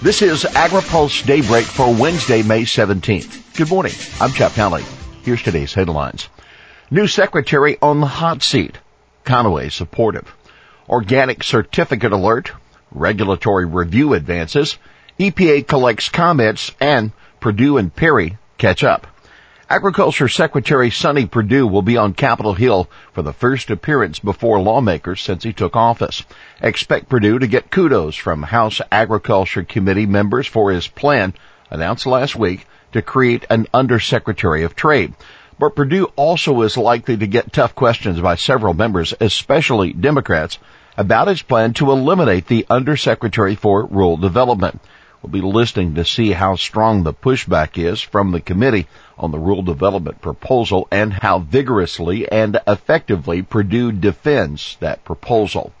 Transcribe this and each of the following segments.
This is AgriPulse Daybreak for Wednesday, May 17th. Good morning. I'm Jeff Nalley. Here's today's headlines. New secretary on the hot seat. Conaway supportive. Organic certificate alert. Regulatory review advances. EPA collects comments and Perdue and Perry catch up. Agriculture Secretary Sonny Perdue will be on Capitol Hill for the first appearance before lawmakers since he took office. Expect Perdue to get kudos from House Agriculture Committee members for his plan, announced last week, to create an Undersecretary of Trade. But Perdue also is likely to get tough questions by several members, especially Democrats, about his plan to eliminate the Undersecretary for Rural Development. We'll be listening to see how strong the pushback is from the committee on the rural development proposal and how vigorously and effectively Perdue defends that proposal.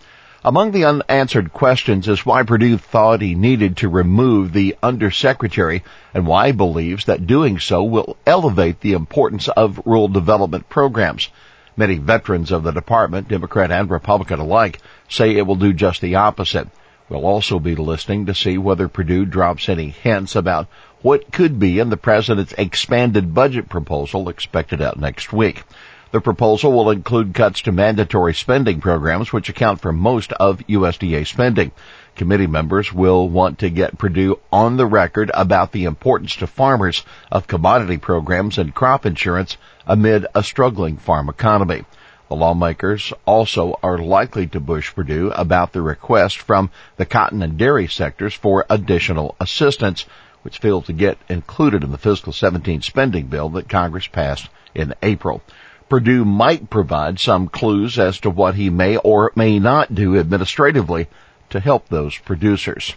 Among the unanswered questions is why Perdue thought he needed to remove the undersecretary and why he believes that doing so will elevate the importance of rural development programs. Many veterans of the department, Democrat and Republican alike, say it will do just the opposite. We'll also be listening to see whether Perdue drops any hints about what could be in the president's expanded budget proposal expected out next week. The proposal will include cuts to mandatory spending programs, which account for most of USDA spending. Committee members will want to get Perdue on the record about the importance to farmers of commodity programs and crop insurance amid a struggling farm economy. The lawmakers also are likely to push Perdue about the request from the cotton and dairy sectors for additional assistance, which failed to get included in the fiscal 17 spending bill that Congress passed in April. Perdue might provide some clues as to what he may or may not do administratively to help those producers.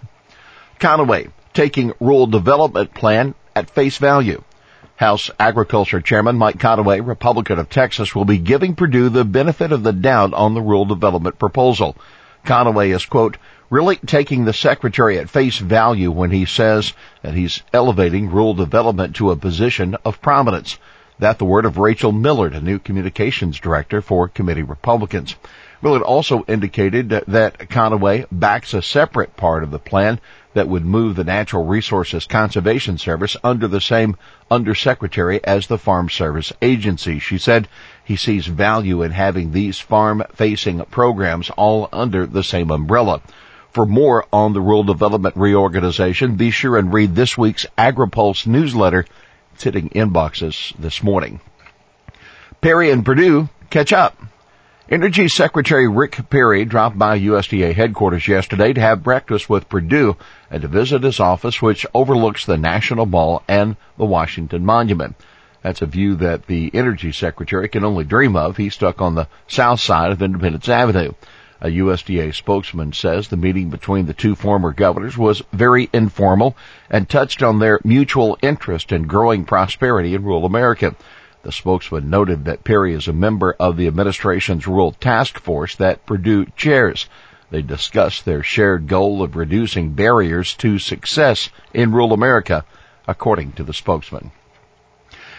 Conaway taking rural development plan at face value. House Agriculture Chairman Mike Conaway, Republican of Texas, will be giving Perdue the benefit of the doubt on the rural development proposal. Conaway is, quote, really taking the secretary at face value when he says that he's elevating rural development to a position of prominence. That the word of Rachel Millard, a new communications director for committee Republicans. Millard also indicated that Conaway backs a separate part of the plan that would move the Natural Resources Conservation Service under the same undersecretary as the Farm Service Agency. She said he sees value in having these farm facing programs all under the same umbrella. For more on the rural development reorganization, be sure and read this week's AgriPulse newsletter. It's hitting inboxes this morning. Perry and Perdue catch up. Energy Secretary Rick Perry dropped by USDA headquarters yesterday to have breakfast with Perdue and to visit his office, which overlooks the National Mall and the Washington Monument. That's a view that the Energy Secretary can only dream of. He's stuck on the south side of Independence Avenue. A USDA spokesman says the meeting between the two former governors was very informal and touched on their mutual interest in growing prosperity in rural America. The spokesman noted that Perry is a member of the administration's rural task force that Perdue chairs. They discussed their shared goal of reducing barriers to success in rural America, according to the spokesman.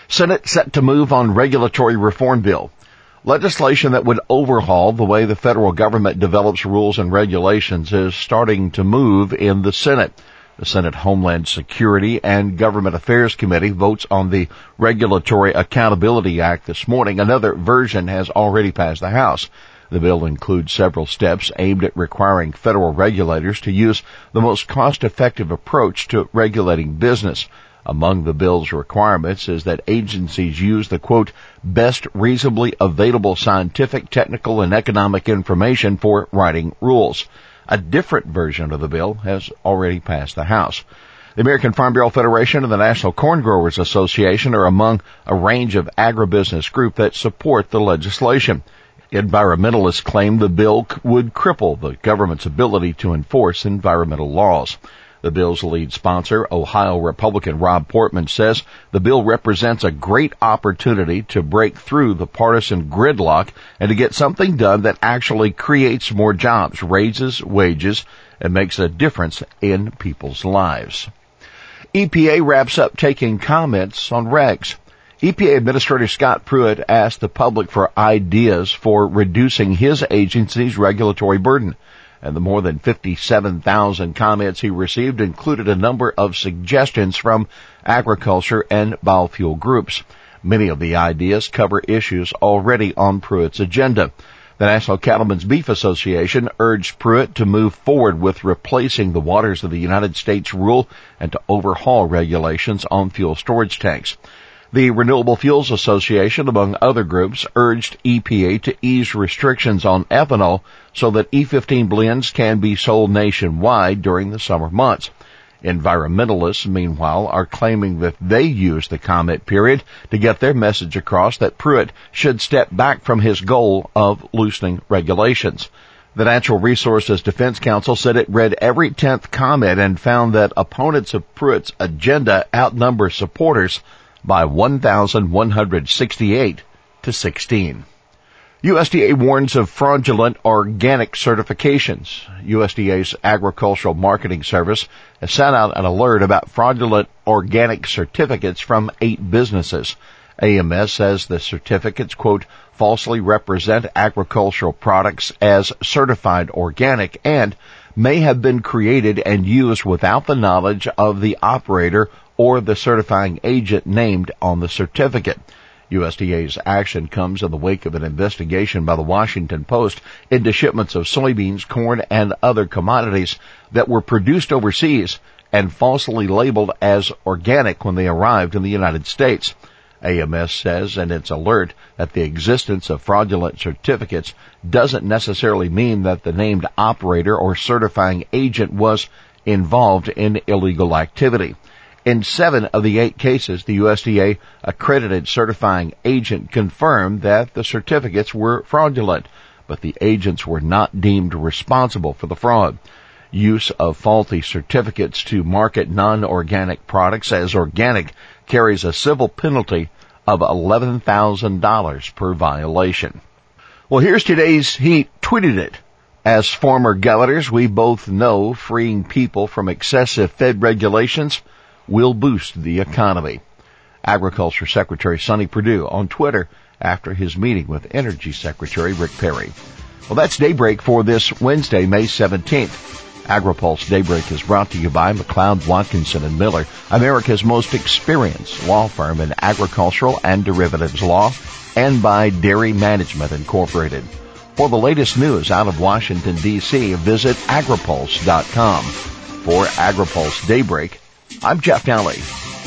Senate set to move on regulatory reform bill. Legislation that would overhaul the way the federal government develops rules and regulations is starting to move in the Senate. The Senate Homeland Security and Government Affairs Committee votes on the Regulatory Accountability Act this morning. Another version has already passed the House. The bill includes several steps aimed at requiring federal regulators to use the most cost-effective approach to regulating business. Among the bill's requirements is that agencies use the quote, best reasonably available scientific, technical, and economic information for writing rules. A different version of the bill has already passed the House. The American Farm Bureau Federation and the National Corn Growers Association are among a range of agribusiness groups that support the legislation. Environmentalists claim the bill would cripple the government's ability to enforce environmental laws. The bill's lead sponsor, Ohio Republican Rob Portman, says the bill represents a great opportunity to break through the partisan gridlock and to get something done that actually creates more jobs, raises wages, and makes a difference in people's lives. EPA wraps up taking comments on regs. EPA Administrator Scott Pruitt asked the public for ideas for reducing his agency's regulatory burden. And the more than 57,000 comments he received included a number of suggestions from agriculture and biofuel groups. Many of the ideas cover issues already on Pruitt's agenda. The National Cattlemen's Beef Association urged Pruitt to move forward with replacing the Waters of the United States rule and to overhaul regulations on fuel storage tanks. The Renewable Fuels Association, among other groups, urged EPA to ease restrictions on ethanol so that E15 blends can be sold nationwide during the summer months. Environmentalists, meanwhile, are claiming that they used the comment period to get their message across that Pruitt should step back from his goal of loosening regulations. The Natural Resources Defense Council said it read every 10th comment and found that opponents of Pruitt's agenda outnumber supporters by 1,168 to 16. USDA warns of fraudulent organic certifications. USDA's Agricultural Marketing Service has sent out an alert about fraudulent organic certificates from eight businesses. AMS says the certificates, quote, falsely represent agricultural products as certified organic and may have been created and used without the knowledge of the operator or the certifying agent named on the certificate. USDA's action comes in the wake of an investigation by the Washington Post into shipments of soybeans, corn, and other commodities that were produced overseas and falsely labeled as organic when they arrived in the United States. AMS says in its alert that the existence of fraudulent certificates doesn't necessarily mean that the named operator or certifying agent was involved in illegal activity. In seven of the eight cases, the USDA accredited certifying agent confirmed that the certificates were fraudulent, but the agents were not deemed responsible for the fraud. Use of faulty certificates to market non-organic products as organic carries a civil penalty of $11,000 per violation. Well, here's today's He tweeted it. As former governors, we both know freeing people from excessive Fed regulations will boost the economy. Agriculture Secretary Sonny Perdue on Twitter after his meeting with Energy Secretary Rick Perry. Well, that's Daybreak for this Wednesday, May 17th. AgriPulse Daybreak is brought to you by McLeod Watkinson and Miller, America's most experienced law firm in agricultural and derivatives law, and by Dairy Management Incorporated. For the latest news out of Washington, D.C., visit agripulse.com. For AgriPulse Daybreak, I'm Jeff Nalley.